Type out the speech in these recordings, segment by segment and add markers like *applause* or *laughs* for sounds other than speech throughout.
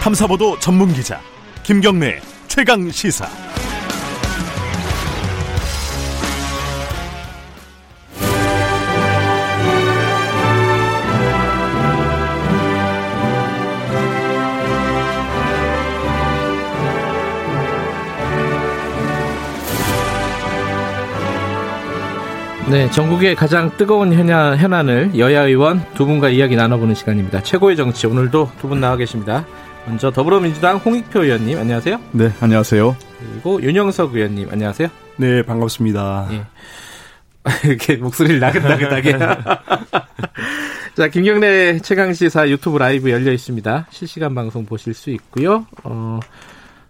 탐사보도 전문 기자 김경래 최강 시사. 네, 전국의 가장 뜨거운 현안, 현안을 여야 의원 두 분과 이야기 나눠보는 시간입니다. 최고의 정치 오늘도 두 분 나와 계십니다. 먼저 더불어민주당 홍익표 의원님 안녕하세요. 네, 안녕하세요. 그리고 윤영석 의원님 안녕하세요. 네, 반갑습니다. 예. *laughs* 이렇게 목소리를 나긋나긋하게. *laughs* 자, 김경래 최강시사 유튜브 라이브 열려 있습니다. 실시간 방송 보실 수 있고요. 어,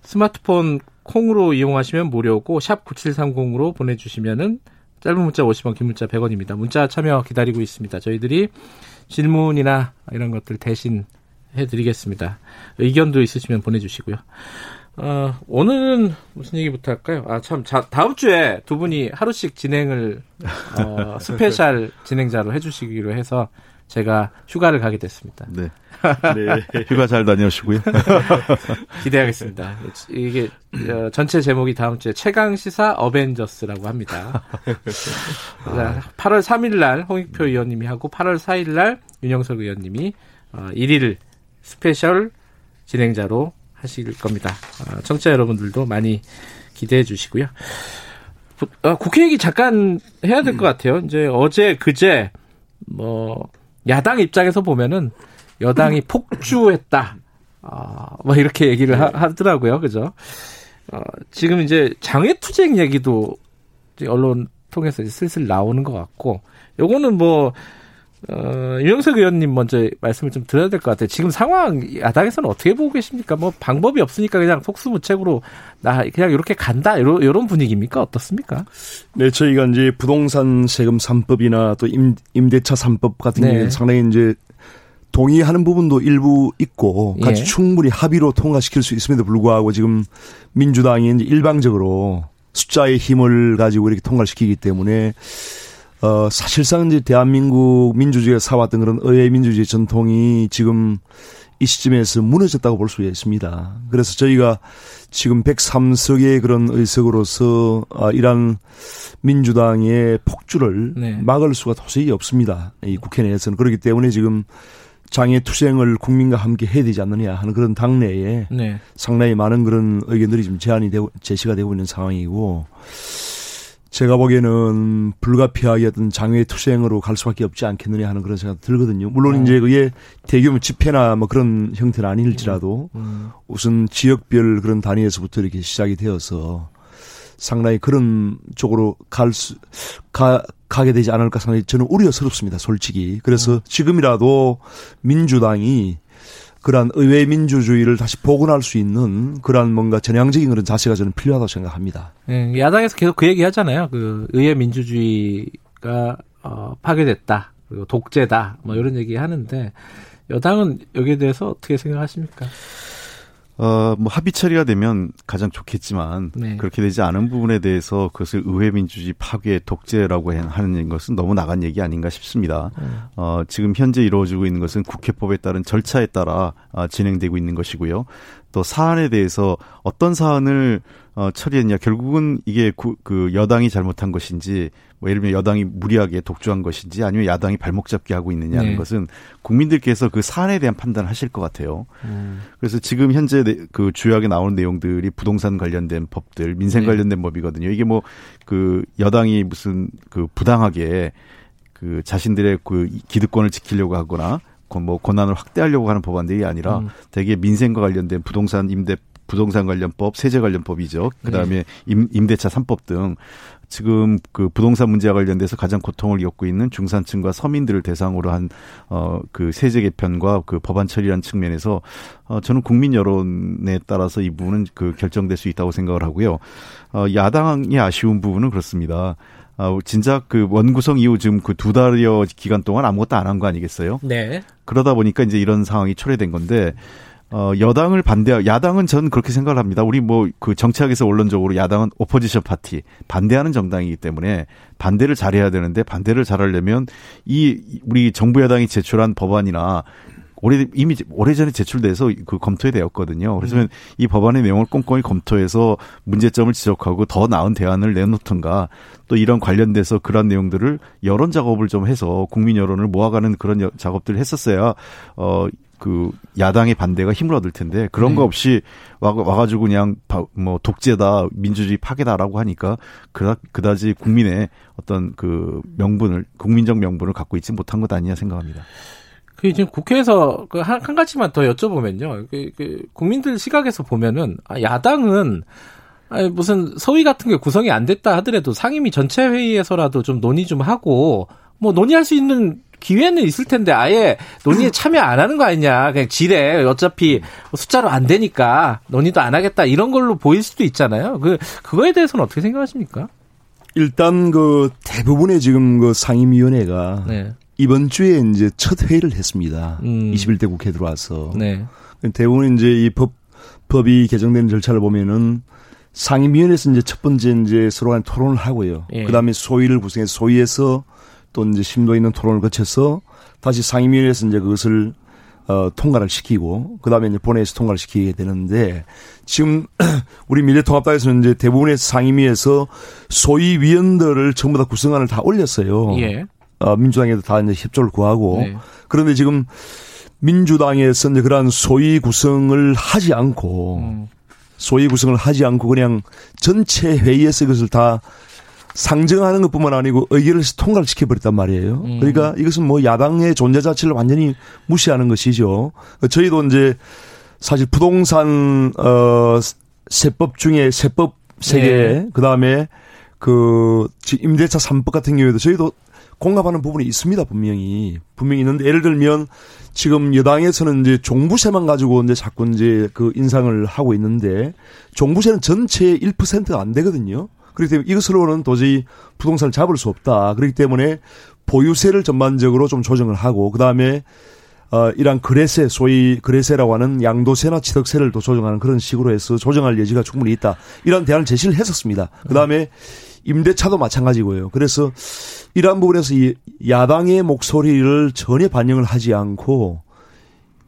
스마트폰 콩으로 이용하시면 무료고 샵 9730으로 보내주시면은 짧은 문자 50원, 긴 문자 100원입니다. 문자 참여 기다리고 있습니다. 저희들이 질문이나 이런 것들 대신 해드리겠습니다. 의견도 있으시면 보내주시고요. 어, 오늘은 무슨 얘기부터 할까요? 아, 참, 자, 다음 주에 두 분이 하루씩 진행을, 어, *laughs* special 진행자로 해주시기로 해서 제가 휴가를 가게 됐습니다. 네. *laughs* 네. 휴가 잘 다녀오시고요. *laughs* 기대하겠습니다. 이게 어, 전체 제목이 다음 주에 최강 시사 어벤져스라고 합니다. 8월 3일 날 홍익표 의원님이 하고 8월 4일 날 윤영석 의원님이 어, 1일 special 진행자로 하실 겁니다. 어, 청취자 여러분들도 많이 기대해 주시고요. 어, 국회 얘기 잠깐 해야 될 것 같아요. 이제 어제 그제 뭐 야당 입장에서 보면은 여당이 폭주했다. 어, 뭐 이렇게 얘기를 하, 더라고요 그죠? 어, 지금 이제 장외투쟁 얘기도 언론 통해서 슬슬 나오는 것 같고, 요거는 뭐, 어, 유영석 의원님 먼저 말씀을 좀 드려야 될 것 같아요. 지금 상황 야당에서는 어떻게 보고 계십니까? 뭐 방법이 없으니까 그냥 속수무책으로 나 그냥 이렇게 간다 이런 이런 분위기입니까? 어떻습니까? 네, 저희가 이제 부동산 세금 3법이나 또 임, 임대차 3법 같은 네. 경우에 상당히 이제 동의하는 부분도 일부 있고 같이 예. 충분히 합의로 통과시킬 수 있음에도 불구하고 지금 민주당이 이제 일방적으로 숫자의 힘을 가지고 이렇게 통과시키기 때문에 어 사실상 이제 대한민국 민주주의가 사왔던 그런 의회 민주주의 전통이 지금 이 시점에서 무너졌다고 볼 수 있습니다. 그래서 저희가 지금 103석의 그런 의석으로서 아, 이러한 민주당의 폭주를 네. 막을 수가 도저히 없습니다. 이 국회 내에서는 그렇기 때문에 지금 장애 투쟁을 국민과 함께 해야 되지 않느냐 하는 그런 당내에 네. 상당히 많은 그런 의견들이 지금 제안이 되고 제시가 되고 있는 상황이고 제가 보기에는 불가피하게 어떤 장외 투쟁으로 갈 수밖에 없지 않겠느냐 하는 그런 생각 들거든요. 물론 어. 이제 그게 대규모 집회나 뭐 그런 형태는 아닐지라도 음. 음. 우선 지역별 그런 단위에서부터 이렇게 시작이 되어서 상당히 그런 쪽으로 갈 수, 가, 가게 되지 않을까 상당히 저는 우려스럽습니다, 솔직히. 그래서 음. 지금이라도 민주당이 그러한 의회 민주주의를 다시 복원할 수 있는 그러한 뭔가 전향적인 그런 자세가 저는 필요하다고 생각합니다. 네, 야당에서 계속 그 얘기 하잖아요. 그 의회 민주주의가 어, 파괴됐다. 그리고 독재다. 뭐 이런 얘기 하는데 여당은 여기에 대해서 어떻게 생각하십니까? 어, 뭐 합의 처리가 되면 가장 좋겠지만 네. 그렇게 되지 않은 부분에 대해서 그것을 의회 민주주의 파괴 독재라고 하는 것은 너무 나간 얘기 아닌가 싶습니다. 음. 어, 지금 현재 이루어지고 있는 것은 국회법에 따른 절차에 따라 어, 진행되고 있는 것이고요. 또 사안에 대해서 어떤 사안을 어, 처리했냐 결국은 이게 구, 그 여당이 잘못한 것인지 뭐 예를 들면 여당이 무리하게 독주한 것인지 아니면 야당이 발목 잡기 하고 있느냐는 네. 것은 국민들께서 그 사안에 대한 판단을 하실 것 같아요. 음. 그래서 지금 현재 그 주요하게 나오는 내용들이 부동산 관련된 법들, 민생 네. 관련된 법이거든요. 이게 뭐 그 여당이 무슨 그 부당하게 그 자신들의 그 기득권을 지키려고 하거나 뭐 권한을 확대하려고 하는 법안들이 아니라 음. 대개 민생과 관련된 부동산 임대 부동산 관련법, 세제 관련법이죠. 그다음에 네. 임, 임대차 3법 등 지금 그 부동산 문제와 관련돼서 가장 고통을 겪고 있는 중산층과 서민들을 대상으로 한 어 그 세제 개편과 그 법안 처리라는 측면에서 어 저는 국민 여론에 따라서 이 부분은 그 결정될 수 있다고 생각을 하고요. 어 야당이 아쉬운 부분은 그렇습니다. 어, 진작 그 원구성 이후 지금 그 두 달여 기간 동안 아무것도 안 한 거 아니겠어요? 네. 그러다 보니까 이제 이런 상황이 초래된 건데 어, 여당을 반대, 야당은 저는 그렇게 생각을 합니다. 우리 뭐 그 정치학에서 원론적으로 야당은 오포지션 파티, 반대하는 정당이기 때문에 반대를 잘해야 되는데 반대를 잘하려면 이 우리 정부 여당이 제출한 법안이나 오래 이미 오래전에 제출돼서 그 검토에 되었거든요. 그래서 음. 이 법안의 내용을 꼼꼼히 검토해서 문제점을 지적하고 더 나은 대안을 내놓던가 또 이런 관련돼서 그런 내용들을 여론 작업을 좀 해서 국민 여론을 모아가는 그런 작업들을 했었어야 어 그 야당의 반대가 힘을 얻을 텐데 그런 네. 거 없이 와, 와가지고 그냥 뭐 독재다 민주주의 파괴다라고 하니까 그다 그다지 국민의 어떤 그 명분을 국민적 명분을 갖고 있지 못한 것 아니냐 생각합니다. 그 지금 국회에서 그한 한 가지만 더 여쭤보면요. 그, 그 국민들 시각에서 보면은 아, 야당은 아니 무슨 소위 같은 게 구성이 안 됐다 하더라도 상임위 전체 회의에서라도 좀 논의 좀 하고 뭐 논의할 수 있는 기회는 있을 텐데 아예 논의에 참여 안 하는 거 아니냐. 그냥 지뢰 어차피 숫자로 안 되니까 논의도 안 하겠다 이런 걸로 보일 수도 있잖아요. 그 그거에 대해서는 어떻게 생각하십니까? 일단 그 대부분의 지금 그 상임위원회가 네. 이번 주에 이제 첫 회의를 했습니다. 음. 21대 국회 들어와서. 네. 대부분 이제 이 법, 법이 개정되는 절차를 보면은 상임위원회에서 이제 첫 번째 이제 서로 간 토론을 하고요. 예. 그 다음에 소위를 구성해서 소위에서 또 이제 심도 있는 토론을 거쳐서 다시 상임위에서 이제 그것을 어, 통과를 시키고, 그 다음에 이제 본회의에서 통과를 시키게 되는데, 지금, *clears throat* 우리 미래통합당에서는 이제 대부분의 상임위에서 소위 위원들을 전부 다 구성안을 다 올렸어요. 예. 어, 민주당에도 다 이제 협조를 구하고. 네. 그런데 지금 민주당에서 이제 그러한 소위 구성을 하지 않고, 음. 소위 구성을 하지 않고 그냥 전체 회의에서 그것을 다 상정하는 것뿐만 아니고 의결을 통과를 시켜버렸단 말이에요. 음. 그러니까 이것은 뭐 야당의 존재 자체를 완전히 무시하는 것이죠. 저희도 이제 사실 부동산 어 세법 중에 세법 세 개, 네. 그 다음에 그 임대차 3법 같은 경우에도 저희도 공감하는 부분이 있습니다 분명히 분명히 있는데 예를 들면 지금 여당에서는 이제 종부세만 가지고 이제 자꾸 이제 그 인상을 하고 있는데 종부세는 전체의 1%가 안 되거든요. 그렇기 때문에 이것으로는 도저히 부동산을 잡을 수 없다. 그렇기 때문에 보유세를 전반적으로 좀 조정을 하고 그다음에 어, 이런 거래세, 소위 거래세라고 하는 양도세나 취득세를 또 조정하는 그런 식으로 해서 조정할 여지가 충분히 있다. 이런 대안을 제시를 했었습니다. 그 다음에 임대차도 마찬가지고요. 그래서 이러한 부분에서 이 야당의 목소리를 전혀 반영을 하지 않고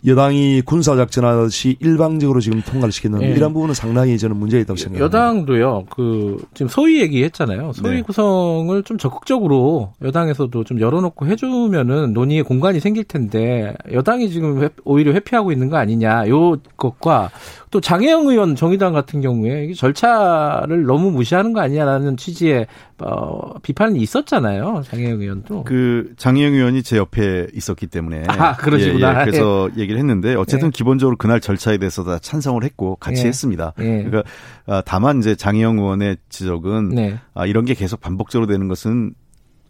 여당이 군사작전하듯이 일방적으로 지금 통과를 시켰는 네. 이런 부분은 상당히 저는 문제가 있다고 생각합니다. 여당도요, 그, 지금 소위 얘기했잖아요. 소위 네. 구성을 좀 적극적으로 여당에서도 좀 열어놓고 해주면은 논의의 공간이 생길 텐데 여당이 지금 회, 오히려 회피하고 있는 거 아니냐. 요 것과 또 장혜영 의원 정의당 같은 경우에 절차를 너무 무시하는 거 아니냐라는 취지의 어, 비판이 있었잖아요. 장혜영 의원도. 그 장혜영 의원이 제 옆에 있었기 때문에 아 그러시구나. 예, 예. 그래서 예. 얘기를 했는데 어쨌든 예. 기본적으로 그날 절차에 대해서 다 찬성을 했고 같이 예. 했습니다. 예. 그러니까 아, 다만 이제 장혜영 의원의 지적은 네. 아, 이런 게 계속 반복적으로 되는 것은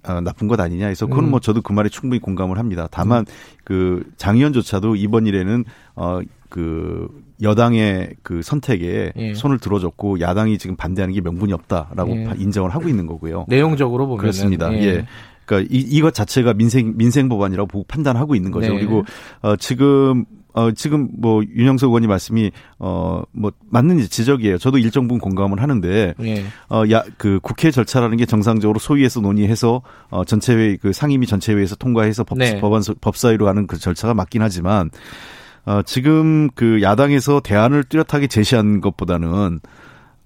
아, 나쁜 것 아니냐 해서 그건 음. 뭐 저도 그 말에 충분히 공감을 합니다. 다만 음. 그 장 의원조차도 이번 일에는 어 그 여당의 그 선택에 예. 손을 들어줬고 야당이 지금 반대하는 게 명분이 없다라고 예. 인정을 하고 있는 거고요. 내용적으로 보면 그렇습니다. 예. 예. 그러니까 이, 이것 자체가 민생 민생 법안이라고 보고 판단하고 있는 거죠. 네. 그리고 어 지금 어, 지금 뭐 윤영석 의원님 말씀이 어, 뭐 맞는 지적이에요. 저도 일정 부분 공감을 하는데 예. 어, 야, 그 국회 절차라는 게 정상적으로 소위에서 논의해서 어, 전체회 그 상임위 전체회에서 통과해서 법, 네. 법안 법사위로 가는 그 절차가 맞긴 하지만 어, 지금 그 야당에서 대안을 뚜렷하게 제시한 것보다는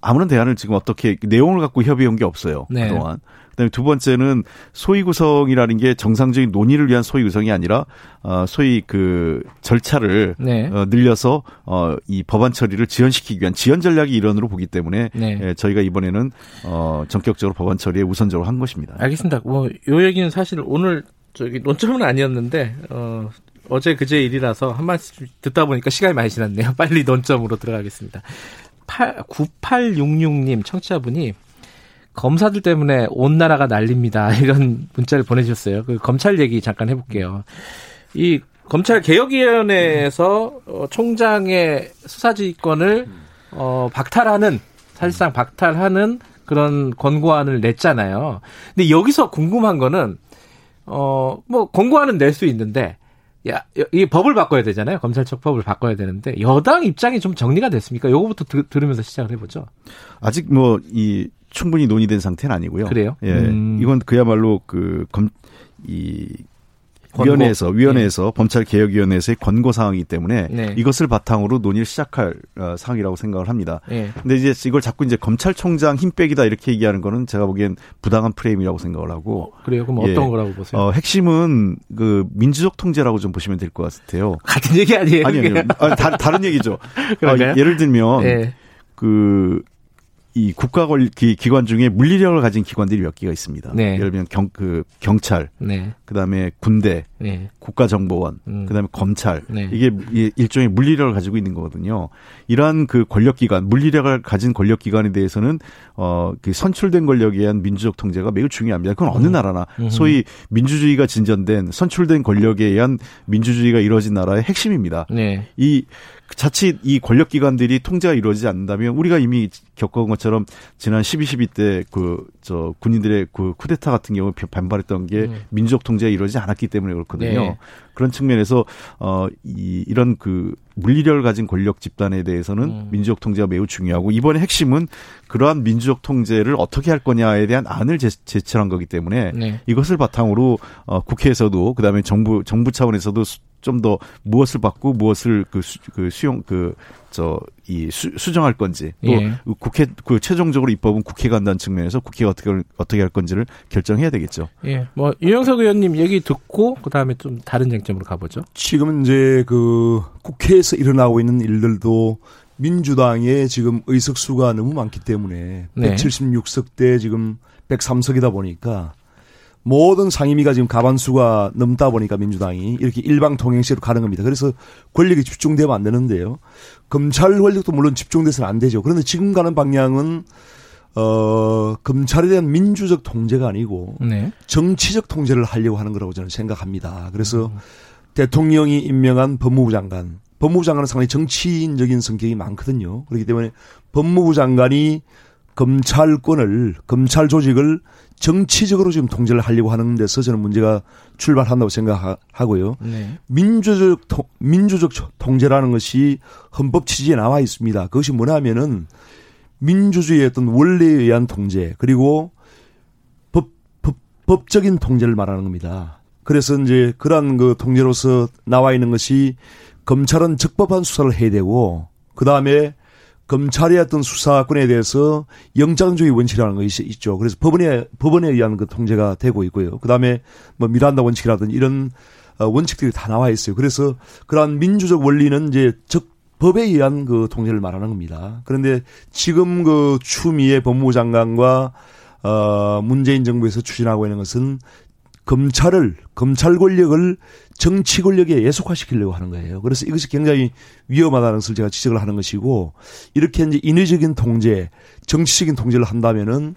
아무런 대안을 지금 어떻게 내용을 갖고 협의한 게 없어요. 네. 그동안. 그다음에 두 번째는 소위 구성이라는 게 정상적인 논의를 위한 소위 구성이 아니라 어 소위 그 절차를 네. 어, 늘려서 어이 법안 처리를 지연시키기 위한 지연 전략이 일원으로 보기 때문에 네. 예, 저희가 이번에는 어 전격적으로 법안 처리에 우선적으로 한 것입니다. 알겠습니다. 뭐요 얘기는 사실 오늘 저기 논점은 아니었는데 어 어제 그제 일이라서 한 말씀 듣다 보니까 시간이 많이 지났네요. *laughs* 빨리 논점으로 들어가겠습니다. 8, 9866님 청취자분이 검사들 때문에 온 나라가 난립니다. *laughs* 이런 문자를 보내주셨어요. 그 검찰 얘기 잠깐 해볼게요. 이 검찰 개혁위원회에서 어, 총장의 수사지휘권을 어, 박탈하는 사실상 박탈하는 그런 권고안을 냈잖아요. 근데 여기서 궁금한 거는 어뭐 권고안은 낼 수 있는데 야, 이 법을 바꿔야 되잖아요. 검찰청법을 바꿔야 되는데 여당 입장이 좀 정리가 됐습니까? 요거부터 들, 들으면서 시작을 해보죠. 아직 뭐 이 충분히 논의된 상태는 아니고요. 그래요? 예, 음. 이건 그야말로 그 검 이 위원회에서 위원회에서 네. 범찰 개혁 위원회에서의 권고 사항이기 때문에 네. 이것을 바탕으로 논의를 시작할 어, 사항이라고 생각을 합니다. 네. 근데 이제 이걸 자꾸 이제 검찰총장 힘 빼기다 이렇게 얘기하는 거는 제가 보기엔 부당한 프레임이라고 생각을 하고 어, 그래요. 그럼 어떤 예. 거라고 보세요? 어, 핵심은 그 민주적 통제라고 좀 보시면 될 것 같아요. *laughs* 같은 얘기 아니에요? 아니요. 아니, 다, 다른 얘기죠. *laughs* 어, 예를 들면 네. 그 이 국가 권 기관 중에 물리력을 가진 기관들이 몇 개가 있습니다. 네. 예를 들면 경, 그 경찰, 네. 그다음에 군대, 네. 국가정보원, 음. 그다음에 검찰 네. 이게 일종의 물리력을 가지고 있는 거거든요. 이러한 그 권력 기관, 물리력을 가진 권력 기관에 대해서는 어그 선출된 권력에 의한 민주적 통제가 매우 중요합니다. 그건 어느 음. 나라나 소위 민주주의가 진전된 선출된 권력에 의한 민주주의가 이루어진 나라의 핵심입니다. 네. 이 자칫 이 권력기관들이 통제가 이루어지지 않는다면 우리가 이미 겪어온 것처럼 지난 12, 12 때 그 저 군인들의 그 쿠데타 같은 경우 반발했던 게 음. 민주적 통제가 이루어지지 않았기 때문에 그렇거든요. 네. 그런 측면에서 어 이 이런 그 물리력을 가진 권력 집단에 대해서는 음. 민주적 통제가 매우 중요하고 이번에 핵심은 그러한 민주적 통제를 어떻게 할 거냐에 대한 안을 제, 제출한 거기 때문에 네. 이것을 바탕으로 어 국회에서도 그다음에 정부 정부 차원에서도 좀 더 무엇을 받고 무엇을 그, 수, 그 수용 그 저 이 수정할 건지 또 예. 국회 그 최종적으로 입법은 국회가 한다는 측면에서 국회가 어떻게 어떻게 할 건지를 결정해야 되겠죠. 예. 뭐 유영석 의원님 얘기 듣고 그다음에 좀 다른 쟁점으로 가보죠. 지금 이제 그 국회에서 일어나고 있는 일들도 민주당의 지금 의석수가 너무 많기 때문에 네. 176석 대 지금 103석이다 보니까 모든 상임위가 지금 가반수가 넘다 보니까 민주당이 이렇게 일방 통행시로 가는 겁니다. 그래서 권력이 집중되면 안 되는데요. 검찰 권력도 물론 집중돼서는 안 되죠. 그런데 지금 가는 방향은 어, 검찰에 대한 민주적 통제가 아니고 네. 정치적 통제를 하려고 하는 거라고 저는 생각합니다. 그래서 음. 대통령이 임명한 법무부 장관, 법무부 장관은 상당히 정치인적인 성격이 많거든요. 그렇기 때문에 법무부 장관이 검찰권을 검찰 조직을 정치적으로 지금 통제를 하려고 하는 데서 저는 문제가 출발한다고 생각하고요. 네. 민주적 통, 민주적 통제라는 것이 헌법 취지에 나와 있습니다. 그것이 뭐냐면은 민주주의의 어떤 원리에 의한 통제 그리고 법, 법 법적인 통제를 말하는 겁니다. 그래서 이제 그러한 그 통제로서 나와 있는 것이 검찰은 적법한 수사를 해야 되고 그 다음에 검찰의 어떤 수사권에 대해서 영장주의 원칙이라는 것이 있죠. 그래서 법원에 법원에 의한 그 통제가 되고 있고요. 그다음에 뭐 미란다 원칙이라든지 이런 어, 원칙들이 다 나와 있어요. 그래서 그러한 민주적 원리는 이제 적 법에 의한 그 통제를 말하는 겁니다. 그런데 지금 그 추미애 법무부 장관과 어 문재인 정부에서 추진하고 있는 것은 검찰을 검찰 권력을 정치 권력에 예속화시키려고 하는 거예요. 그래서 이것이 굉장히 위험하다는 것을 제가 지적을 하는 것이고 이렇게 이제 인위적인 통제, 정치적인 통제를 한다면은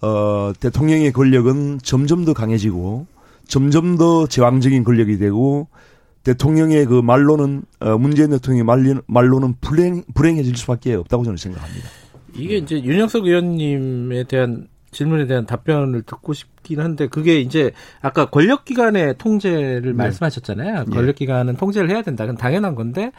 어 대통령의 권력은 점점 더 강해지고 점점 더 제왕적인 권력이 되고 대통령의 그 말로는 어 문재인 대통령의 말로는, 불행 불행해질 수밖에 없다고 저는 생각합니다. 이게 이제 윤영석 의원님에 대한 질문에 대한 답변을 듣고 싶긴 한데 그게 이제 아까 권력 기관의 통제를 네. 말씀하셨잖아요. 예. 권력 기관은 통제를 해야 된다. 그건 당연한 건데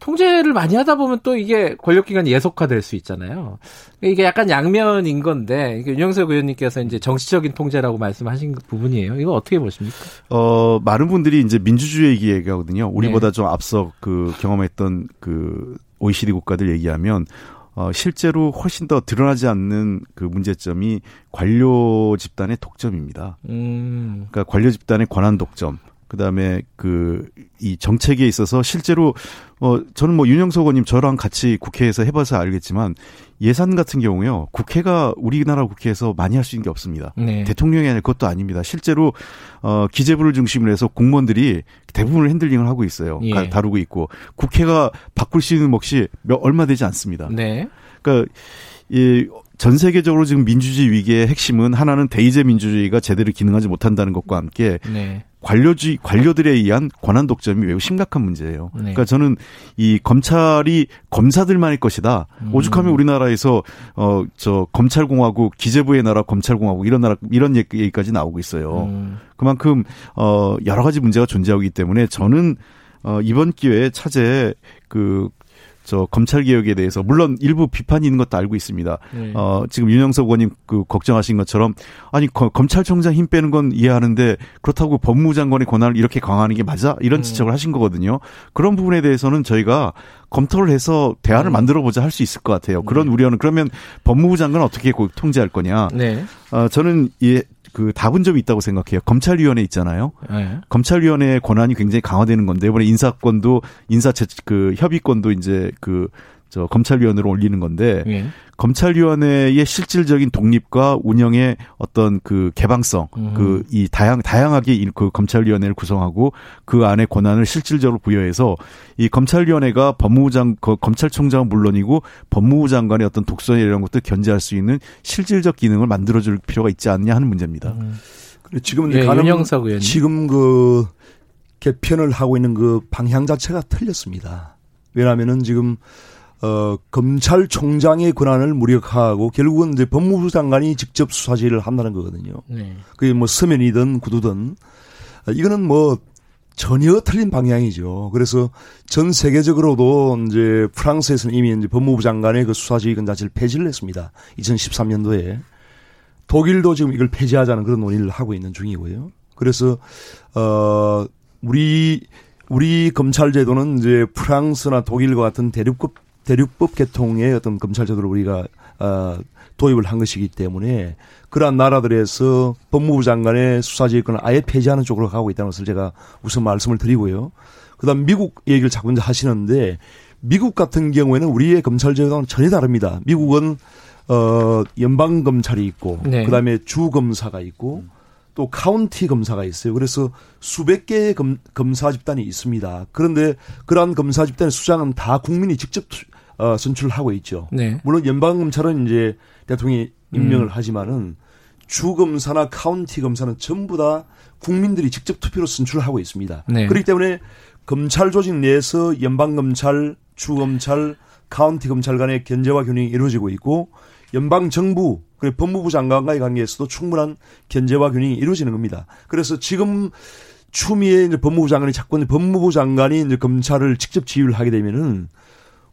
통제를 많이 하다 보면 또 이게 권력 기관이 예속화될 수 있잖아요. 이게 약간 양면인 건데 윤영석 의원님께서 이제 정치적인 통제라고 말씀하신 부분이에요. 이거 어떻게 보십니까? 어 많은 분들이 이제 민주주의 얘기하거든요. 우리보다 네. 좀 앞서 그 경험했던 그 OECD 국가들 얘기하면 어, 실제로 훨씬 더 드러나지 않는 그 문제점이 관료 집단의 독점입니다. 음. 그러니까 관료 집단의 권한 독점. 그다음에 그 이 정책에 있어서 실제로 어 저는 뭐 윤영석 의원님 저랑 같이 국회에서 해봐서 알겠지만 예산 같은 경우요 국회가 우리나라 국회에서 많이 할 수 있는 게 없습니다. 네. 대통령이 아니라 그것도 아닙니다. 실제로 어 기재부를 중심으로 해서 공무원들이 대부분을 핸들링을 하고 있어요. 예. 다루고 있고 국회가 바꿀 수 있는 몫이 몇 얼마 되지 않습니다. 네. 그러니까 이 전 세계적으로 지금 민주주의 위기의 핵심은 하나는 대의제 민주주의가 제대로 기능하지 못한다는 것과 함께 네. 관료주의 관료들에 의한 권한 독점이 매우 심각한 문제예요. 네. 그러니까 저는 이 검찰이 검사들만의 것이다. 음. 오죽하면 우리나라에서 어 저 검찰공화국 기재부의 나라 검찰공화국 이런 나라 이런 얘기까지 나오고 있어요. 음. 그만큼 어 여러 가지 문제가 존재하기 때문에 저는 어 이번 기회에 차제 그 저 검찰 개혁에 대해서 물론 일부 비판이 있는 것도 알고 있습니다. 네. 어 지금 윤영석 의원님 그 걱정하신 것처럼 아니 거, 검찰총장 힘 빼는 건 이해하는데 그렇다고 법무장관의 권한을 이렇게 강화하는 게 맞아? 이런 음. 지적을 하신 거거든요. 그런 부분에 대해서는 저희가 검토를 해서 대안을 음. 만들어 보자 할 수 있을 것 같아요. 그런 네. 우려는 그러면 법무부 장관 어떻게 통제할 거냐? 네. 어 저는 이 그 답은 좀 있다고 생각해요. 검찰위원회 있잖아요. 네. 검찰위원회의 권한이 굉장히 강화되는 건데 이번에 인사권도 인사 그 협의권도 이제 그 저 검찰위원회로 올리는 건데 네. 검찰위원회의 실질적인 독립과 운영의 어떤 그 개방성, 음. 그이 다양 다양하게 그 검찰위원회를 구성하고 그 안에 권한을 실질적으로 부여해서 이 검찰위원회가 법무부 장 검찰총장은 물론이고 법무부 장관의 어떤 독선이 이런 것도 견제할 수 있는 실질적 기능을 만들어줄 필요가 있지 않냐 하는 문제입니다. 음. 지금 예, 가능 지금 그 개편을 하고 있는 그 방향 자체가 틀렸습니다. 왜냐하면은 지금 어, 검찰총장의 권한을 무력화하고 결국은 이제 법무부 장관이 직접 수사지휘를 한다는 거거든요. 네. 그게 뭐 서면이든 구두든 이거는 뭐 전혀 틀린 방향이죠. 그래서 전 세계적으로도 이제 프랑스에서는 이미 이제 법무부 장관의 그 수사지휘권 자체를 폐지를 했습니다. 2013년도에. 독일도 지금 이걸 폐지하자는 그런 논의를 하고 있는 중이고요. 그래서 어 우리 우리 검찰 제도는 이제 프랑스나 독일과 같은 대륙급 대륙법 개통의 어떤 검찰 제도를 우리가 어, 도입을 한 것이기 때문에 그러한 나라들에서 법무부 장관의 수사지휘권을 아예 폐지하는 쪽으로 가고 있다는 것을 제가 우선 말씀을 드리고요. 그다음 미국 얘기를 자꾸 하시는데 미국 같은 경우에는 우리의 검찰 제도는 전혀 다릅니다. 미국은 어 연방 검찰이 있고 네. 그다음에 주 검사가 있고 또 카운티 검사가 있어요. 그래서 수백 개의 검, 검사 집단이 있습니다. 그런데 그러한 검사 집단의 수장은 다 국민이 직접 어, 선출하고 있죠. 네. 물론 연방검찰은 이제 대통령이 임명을 음. 하지만은 주검사나 카운티 검사는 전부 다 국민들이 직접 투표로 선출하고 있습니다. 네. 그렇기 때문에 검찰 조직 내에서 연방검찰, 주검찰, 카운티 검찰 간의 견제와 균형이 이루어지고 있고 연방 정부 그리고 법무부 장관과의 관계에서도 충분한 견제와 균형이 이루어지는 겁니다. 그래서 지금 추미애 이제 법무부 장관이 자꾸 법무부 장관이 이제 검찰을 직접 지휘를 하게 되면은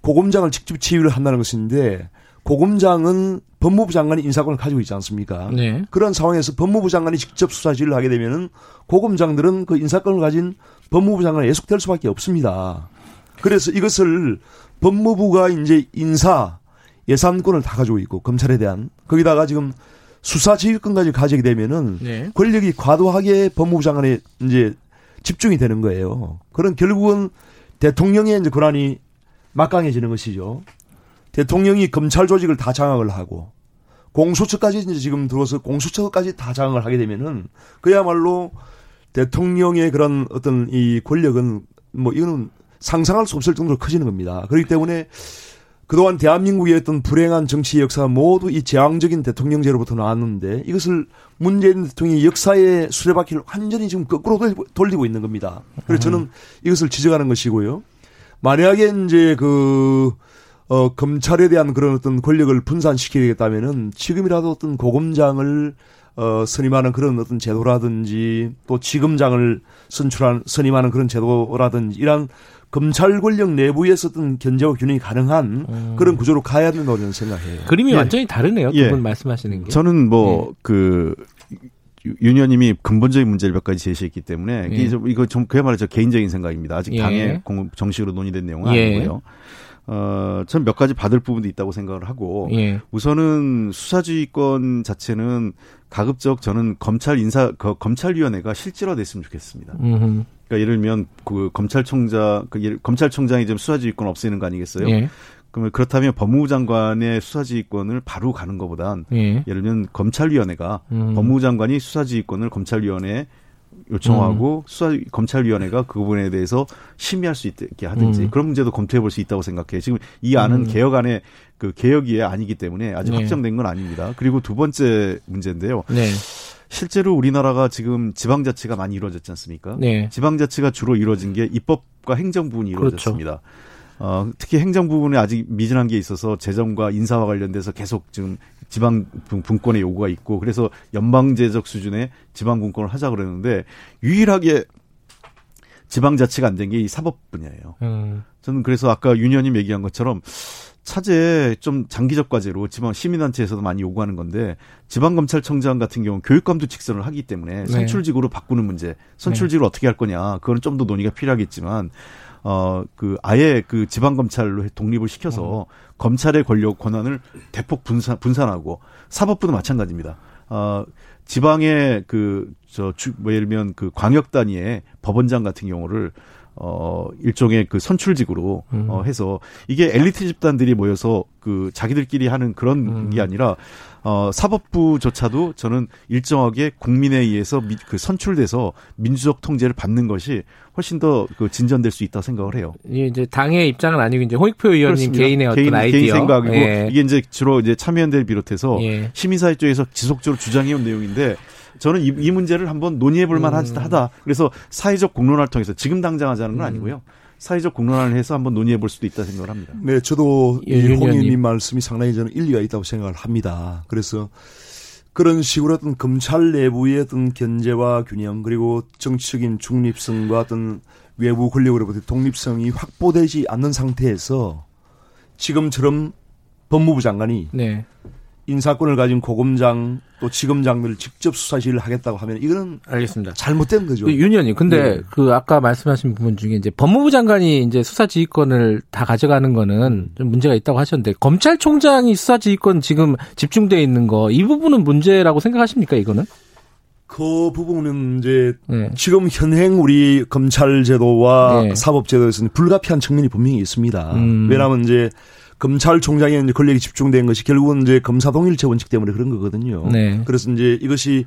고검장을 직접 지휘를 한다는 것인데 고검장은 법무부 장관이 인사권을 가지고 있지 않습니까? 네. 그런 상황에서 법무부 장관이 직접 수사 지휘를 하게 되면은 고검장들은 그 인사권을 가진 법무부 장관에 예속될 수밖에 없습니다. 그래서 이것을 법무부가 이제 인사 예산권을 다 가지고 있고 검찰에 대한 거기다가 지금 수사 지휘권까지 가지게 되면은 네. 권력이 과도하게 법무부 장관에 이제 집중이 되는 거예요. 그런 결국은 대통령의 이제 권한이 막강해지는 것이죠. 대통령이 검찰 조직을 다 장악을 하고 공수처까지 이제 지금 들어서 공수처까지 다 장악을 하게 되면은 그야말로 대통령의 그런 어떤 이 권력은 뭐 이거는 상상할 수 없을 정도로 커지는 겁니다. 그렇기 때문에 그동안 대한민국의 어떤 불행한 정치 역사가 모두 이 재앙적인 대통령제로부터 나왔는데 이것을 문재인 대통령이 역사의 수레바퀴를 완전히 지금 거꾸로 돌리고 있는 겁니다. 그래서 저는 이것을 지적하는 것이고요. 만약에 이제 그, 어, 검찰에 대한 그런 어떤 권력을 분산시키겠다면은 지금이라도 어떤 고검장을 어, 선임하는 그런 어떤 제도라든지 또 지검장을 선출한, 선임하는 그런 제도라든지 이런 검찰 권력 내부에서 어떤 견제와 균형이 가능한 음. 그런 구조로 가야 된다고 저는 생각해요. 그림이 예. 완전히 다르네요. 두분 예. 말씀하시는 게. 저는 뭐, 예. 그, 윤 의원님이 근본적인 문제를 몇 가지 제시했기 때문에 예. 이거 좀 그야말로 저 개인적인 생각입니다. 아직 예. 당에 공, 정식으로 논의된 내용은 예. 아니고요. 어, 전몇 가지 받을 부분도 있다고 생각을 하고 예. 우선은 수사지휘권 자체는 가급적 저는 검찰 인사 그 검찰위원회가 실질화됐으면 좋겠습니다. 음흠. 그러니까 예를 들면 그 검찰총장 그 검찰총장이 좀 수사지휘권 없애는 거 아니겠어요? 예. 그러면 그렇다면 법무부 장관의 수사지휘권을 바로 가는 것보단 예. 를 들면 검찰위원회가 음. 법무부 장관이 수사지휘권을 검찰위원회에 요청하고 음. 수사 검찰위원회가 그 부분에 대해서 심의할 수 있게 하든지 음. 그런 문제도 검토해 볼 수 있다고 생각해요. 지금 이 안은 음. 개혁안의 그 개혁이 아니기 때문에 아직 네. 확정된 건 아닙니다. 그리고 두 번째 문제인데요. 네. 실제로 우리나라가 지금 지방자치가 많이 이루어졌지 않습니까? 네. 지방자치가 주로 이루어진 게 입법과 행정 부분이 그렇죠. 이루어졌습니다. 그렇죠. 어, 특히 행정 부분에 아직 미진한 게 있어서 재정과 인사와 관련돼서 계속 지금 지방 분권의 요구가 있고 그래서 연방제적 수준의 지방 분권을 하자 그러는데 유일하게 지방 자치가 안 된 게 이 사법 분야예요. 음. 저는 그래서 아까 윤 의원님 얘기한 것처럼 차제 좀 장기적 과제로 지방 시민단체에서도 많이 요구하는 건데 지방검찰청장 같은 경우 교육감도 직선을 하기 때문에 네. 선출직으로 바꾸는 문제, 선출직을 네. 어떻게 할 거냐, 그거는 좀더 논의가 필요하겠지만 어, 그, 아예 그 지방 검찰로 독립을 시켜서 음. 검찰의 권력 권한을 대폭 분산, 분산하고 사법부도 마찬가지입니다. 어, 지방의 그, 저, 주, 뭐 예를 들면 그 광역 단위의 법원장 같은 경우를 어, 일종의 그 선출직으로 음. 어, 해서 이게 엘리트 집단들이 모여서 그 자기들끼리 하는 그런 음. 게 아니라 어, 사법부조차도 저는 일정하게 국민에 의해서 미, 그 선출돼서 민주적 통제를 받는 것이 훨씬 더 그 진전될 수 있다 생각을 해요. 이게 이제 당의 입장은 아니고 이제 호익표 의원님. 개인의 어떤 개인, 아이디어, 개인 생각이고 예. 이게 이제 주로 이제 참여연대를 비롯해서 예. 시민사회 쪽에서 지속적으로 주장해온 내용인데 저는 이, 이 문제를 한번 논의해 볼 만하다. 음. 그래서 사회적 공론화를 통해서 지금 당장 하자는 건 음. 아니고요. 사회적 공론화를 해서 한번 논의해 볼 수도 있다 생각을 합니다. 네, 저도 예, 이홍 의원님 말씀이 상당히 저는 일리가 있다고 생각을 합니다. 그래서 그런 식으로 어떤 검찰 내부의 어떤 견제와 균형 그리고 정치적인 중립성과 어떤 외부 권력으로부터 독립성이 확보되지 않는 상태에서 지금처럼 법무부 장관이 네. 인사권을 가진 고검장 또 지검장들 직접 수사실을 하겠다고 하면 이거는 알겠습니다. 잘못된 거죠. 그윤 의원님, 근데 네. 그 아까 말씀하신 부분 중에 이제 법무부 장관이 이제 수사지휘권을 다 가져가는 거는 좀 문제가 있다고 하셨는데 검찰총장이 수사지휘권 지금 집중돼 있는 거 이 부분은 문제라고 생각하십니까 이거는? 그 부분은 이제 네. 지금 현행 우리 검찰 제도와 네. 사법 제도에서는 불가피한 측면이 분명히 있습니다. 음. 왜냐하면 이제 검찰총장의 권력이 집중된 것이 결국은 이제 검사 동일체 원칙 때문에 그런 거거든요. 네. 그래서 이제 이것이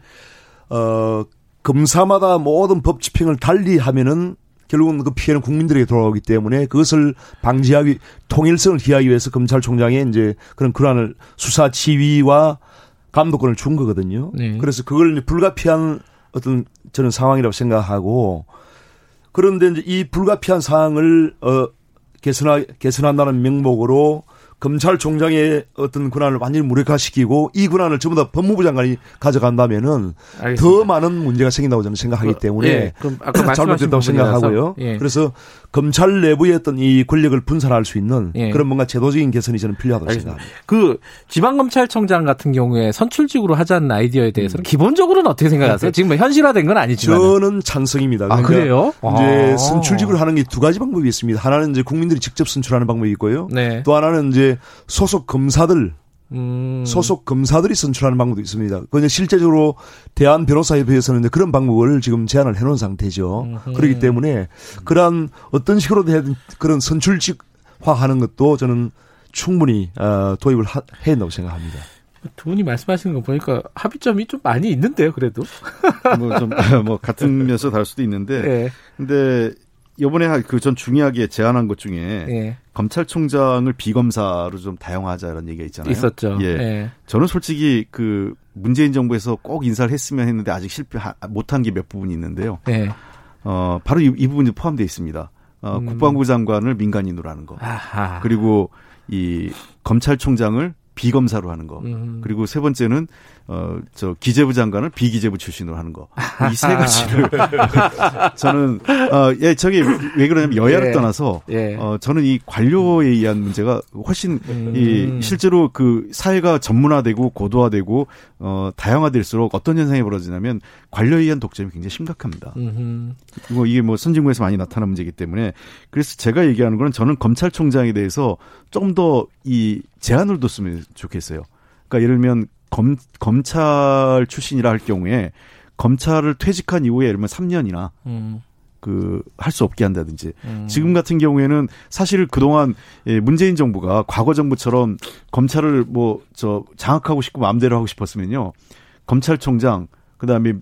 어 검사마다 모든 법 집행을 달리 하면은 결국은 그 피해는 국민들에게 돌아오기 때문에 그것을 방지하기 통일성을 기하기 위해서 검찰총장의 이제 그런 권한을 수사 지휘와 감독권을 준 거거든요. 네. 그래서 그걸 이제 불가피한 어떤 저는 상황이라고 생각하고 그런데 이제 이 불가피한 상황을 어 개선하, 개선한다는 명목으로 검찰총장의 어떤 권한을 완전히 무력화시키고 이 권한을 전부 다 법무부 장관이 가져간다면은 알겠습니다. 더 많은 문제가 생긴다고 저는 생각하기 그, 때문에 예, 그럼 아까 *clears throat* 잘못됐다고 생각하고요. 예. 그래서 검찰 내부의 어떤 이 권력을 분산할 수 있는 예. 그런 뭔가 제도적인 개선이 저는 필요하다고 알겠습니다. 생각합니다. 그 지방검찰청장 같은 경우에 선출직으로 하자는 아이디어에 대해서는 음. 기본적으로는 어떻게 생각하세요? 지금 뭐 현실화된 건 아니지만 저는 찬성입니다. 아, 그러니까 아, 그래요? 이제 아. 선출직으로 하는 게 두 가지 방법이 있습니다. 하나는 이제 국민들이 직접 선출하는 방법이 있고요. 네. 또 하나는 이제 소속 검사들 음. 소속 검사들이 선출하는 방법도 있습니다. 그냥 실제적으로 대한 변호사협회에서는 그런 방법을 지금 제안을 해놓은 상태죠. 음흠. 그렇기 때문에 그러한 어떤 식으로든 그런 선출직화하는 것도 저는 충분히 어, 도입을 해야 한다고 생각합니다. 두 분이 말씀하시는 거 보니까 합의점이 좀 많이 있는데요, 그래도. *laughs* 뭐 좀, 뭐, 같은 면서 다를 수도 있는데. 네. 근데 요번에 그 전 중요하게 제안한 것 중에 예. 검찰총장을 비검사로 좀 다양화하자라는 얘기가 있잖아요. 있었죠. 예. 예. 저는 솔직히 그 문재인 정부에서 꼭 인사를 했으면 했는데 아직 실패 못한 게 몇 부분이 있는데요. 예. 어 바로 이, 이 부분이 포함되어 있습니다. 어, 음. 국방부 장관을 민간인으로 하는 거. 아하. 그리고 이 검찰총장을 비검사로 하는 거. 음. 그리고 세 번째는 어, 저 기재부 장관을 비기재부 출신으로 하는 거. 이 세 가지를 *laughs* 저는 어, 예, 저기 왜 그러냐면 여야를 예. 떠나서 예. 어, 저는 이 관료에 의한 문제가 훨씬 음. 이 실제로 그 사회가 전문화되고 고도화되고 어, 다양화될수록 어떤 현상이 벌어지냐면 관료에 의한 독점이 굉장히 심각합니다. 그리고 이게 뭐 선진국에서 많이 나타난 문제이기 때문에 그래서 제가 얘기하는 거는 저는 검찰총장에 대해서 좀 더 이 제한을 뒀으면 좋겠어요. 그러니까 예를 들면 검, 검찰 출신이라 할 경우에 검찰을 퇴직한 이후에 예를 들면 3년이나 음. 그할 수 없게 한다든지 음. 지금 같은 경우에는 사실 그동안 예, 문재인 정부가 과거 정부처럼 검찰을 뭐 저 장악하고 싶고 마음대로 하고 싶었으면요 검찰총장 그다음에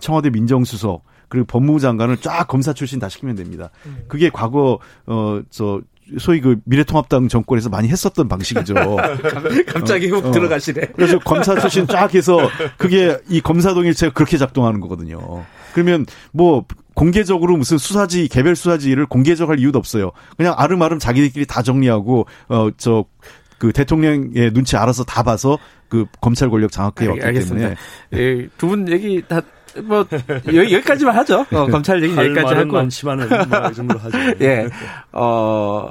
청와대 민정수석 그리고 법무부 장관을 쫙 검사 출신 다 시키면 됩니다. 음. 그게 과거 어저 소위 그 미래통합당 정권에서 많이 했었던 방식이죠. *laughs* 갑자기 어, 훅 어. 들어가시네. 그래서 검사 출신 쫙 해서 그게 이 검사동일체가 그렇게 작동하는 거거든요. 그러면 뭐 공개적으로 무슨 수사지 개별 수사지를 공개적할 이유도 없어요. 그냥 아름아름 자기들끼리 다 정리하고 어저 그 대통령의 눈치 알아서 다 봐서 그 검찰 권력 장악해 왔기. 때문에 예, 두 분 얘기 다 뭐 여기 까지만 하죠. 어, 검찰 얘기 여기까지 하고 많지만은 뭐이 정도로 하죠. *laughs* 예. 어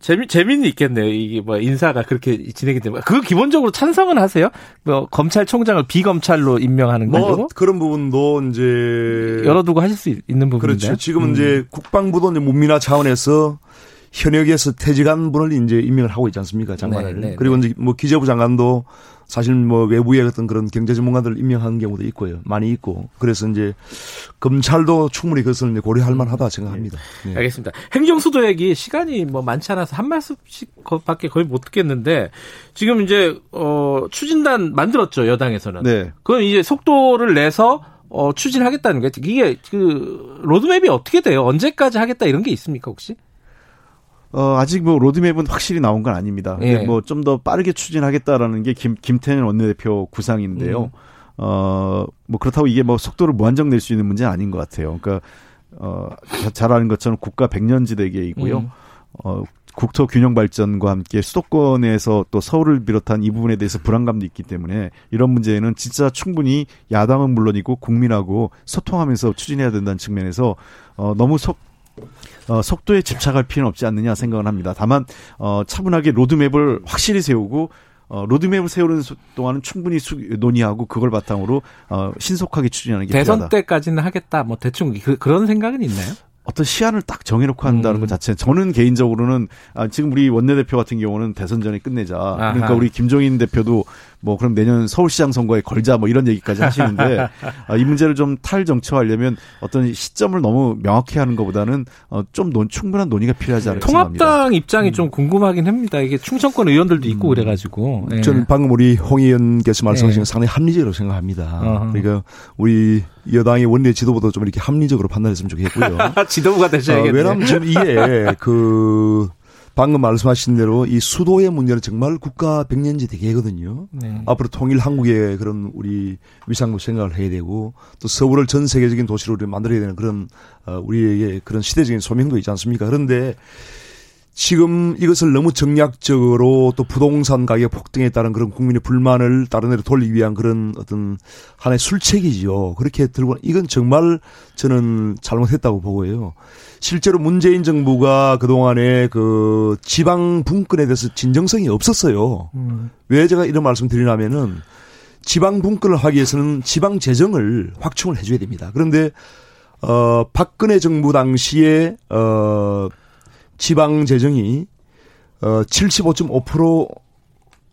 재미 재미는 있겠네요. 이게 뭐 인사가 그렇게 진행이 되면 그 기본적으로 찬성은 하세요? 뭐 검찰총장을 비검찰로 임명하는 뭐거 그런 부분도 이제 열어두고 하실 수 있는 부분인데. 그렇죠. 지금은 음. 이제 국방부도 이제 문민화 차원에서 현역에서 퇴직한 분을 이제 임명을 하고 있지 않습니까 장관을. 네, 네, 그리고 네. 이제 뭐 기재부 장관도 사실 뭐 외부의 어떤 그런 경제 전문가들 임명하는 경우도 있고요. 많이 있고. 그래서 이제 검찰도 충분히 그것을 고려할 만하다 생각합니다. 네. 네. 알겠습니다. 행정수도액이 시간이 뭐 많지 않아서 한 말씀씩 밖에 거의 못 듣겠는데 지금 이제 어 추진단 만들었죠, 여당에서는. 네. 그럼 이제 속도를 내서 어 추진하겠다는 게 이게 그 로드맵이 어떻게 돼요? 언제까지 하겠다 이런 게 있습니까, 혹시? 어, 아직 뭐 로드맵은 확실히 나온 건 아닙니다. 예. 뭐좀 더 빠르게 추진하겠다라는 게 김, 김태년 원내대표 구상인데요. 음. 어, 뭐 그렇다고 이게 뭐 속도를 무한정 낼 수 있는 문제는 아닌 것 같아요. 그러니까, 어, 잘 아는 것처럼 국가 백년지대계이고요. 음. 어, 국토 균형 발전과 함께 수도권에서 또 서울을 비롯한 이 부분에 대해서 불안감도 있기 때문에 이런 문제는 진짜 충분히 야당은 물론이고 국민하고 소통하면서 추진해야 된다는 측면에서 어 너무 속 어, 속도에 집착할 필요는 없지 않느냐 생각을 합니다. 다만 어, 차분하게 로드맵을 확실히 세우고 어, 로드맵을 세우는 동안은 충분히 수, 논의하고 그걸 바탕으로 어, 신속하게 추진하는 게 대선 필요하다. 때까지는 하겠다. 뭐 대충 그, 그런 생각은 있나요? 어떤 시한을 딱 정해놓고 한다는 음. 것 자체 저는 개인적으로는 아, 지금 우리 원내대표 같은 경우는 대선 전에 끝내자. 아하. 그러니까 우리 김종인 대표도 뭐 그럼 내년 서울시장 선거에 걸자 뭐 이런 얘기까지 하시는데 *laughs* 아, 이 문제를 좀 탈정치화하려면 어떤 시점을 너무 명확히 하는 것보다는 어, 좀 논, 충분한 논의가 필요하지 않을까 통합당 생각합니다. 입장이 음. 좀 궁금하긴 합니다. 이게 충청권 의원들도 있고 음. 그래가지고 네. 저는 방금 우리 홍 의원께서 말씀하신 네. 상당히 합리적으로 생각합니다. 어허. 그러니까 우리 여당의 원내 지도부도 좀 이렇게 합리적으로 판단했으면 좋겠고요. *laughs* 지도부가 되셔야겠네요. 어, 왜냐하면 지금 이게 그 방금 말씀하신 대로 이 수도의 문제는 정말 국가 백년지 대계거든요. 네. 앞으로 통일 한국의 그런 우리 위상도 생각을 해야 되고 또 서울을 전 세계적인 도시로 만들어야 되는 그런 어, 우리에게 그런 시대적인 소명도 있지 않습니까? 그런데 지금 이것을 너무 정략적으로 또 부동산 가격 폭등에 따른 그런 국민의 불만을 다른 데로 돌리기 위한 그런 어떤 하나의 술책이지요. 그렇게 들고 이건 정말 저는 잘못했다고 보고요. 실제로 문재인 정부가 그동안에 그 지방 분권에 대해서 진정성이 없었어요. 음. 왜 제가 이런 말씀 드리냐면은 지방 분권을 하기 위해서는 지방 재정을 확충을 해줘야 됩니다. 그런데 어 박근혜 정부 당시에 어 지방 재정이 어 75.5%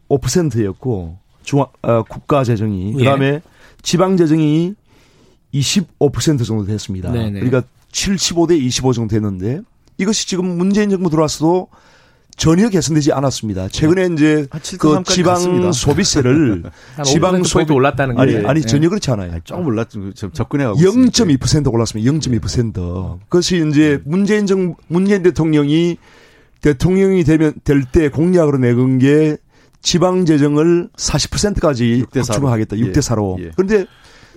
5%였고 중앙 어, 국가 재정이 예. 그다음에 예. 지방 재정이 25% 정도 됐습니다. 네네. 그러니까 75 대 25 정도 됐는데 이것이 지금 문재인 정부 들어왔어도 전혀 개선되지 않았습니다. 최근에 네. 이제 그 지방 갔습니다. 소비세를 *laughs* 지방 소비 올랐다는 아니 아니 네. 전혀 그렇지 않아요. 아니, 조금 올랐죠. 접근해 가고 0.2% 올랐습니다. 0.2%. 그것이 이제 문재인 정 문재인 대통령이 대통령이 되면 될 때 공약으로 내건 게 지방 재정을 40%까지 확충하겠다. 6대 4로. 예. 예. 그런데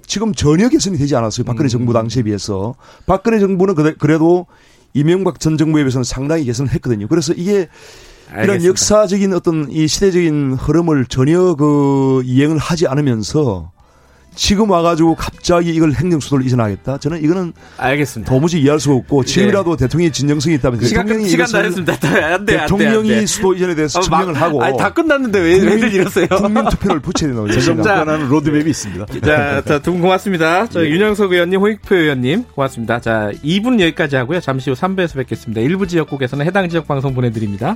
지금 전혀 개선이 되지 않았어요. 박근혜 음. 정부 당시에 비해서. 박근혜 정부는 그래도 이명박 전 정부에 비해서는 상당히 개선을 했거든요. 그래서 이게 알겠습니다. 이런 역사적인 어떤 이 시대적인 흐름을 전혀 그 이행을 하지 않으면서 지금 와가지고 갑자기 이걸 행정수도를 이전하겠다? 저는 이거는 알겠습니다. 도무지 이해할 수가 없고 지금이라도 네. 대통령이 진정성이 있다면 시간, 대통령이 시간 다 했습니다. 안 돼, 대통령이 안 돼, 수도 이전에 대해서 어, 증명을 막, 하고 아니, 다 끝났는데 왜 왜들 이러세요? 국민 투표를 붙여야 된다고 재정자는 로드맵이 있습니다. 자, 자, 두 분 고맙습니다. 저 네. 윤영석 의원님, 홍익표 의원님 고맙습니다. 자, 2분 여기까지 하고요. 잠시 후 3부에서 뵙겠습니다. 일부 지역국에서는 해당 지역 방송 보내드립니다.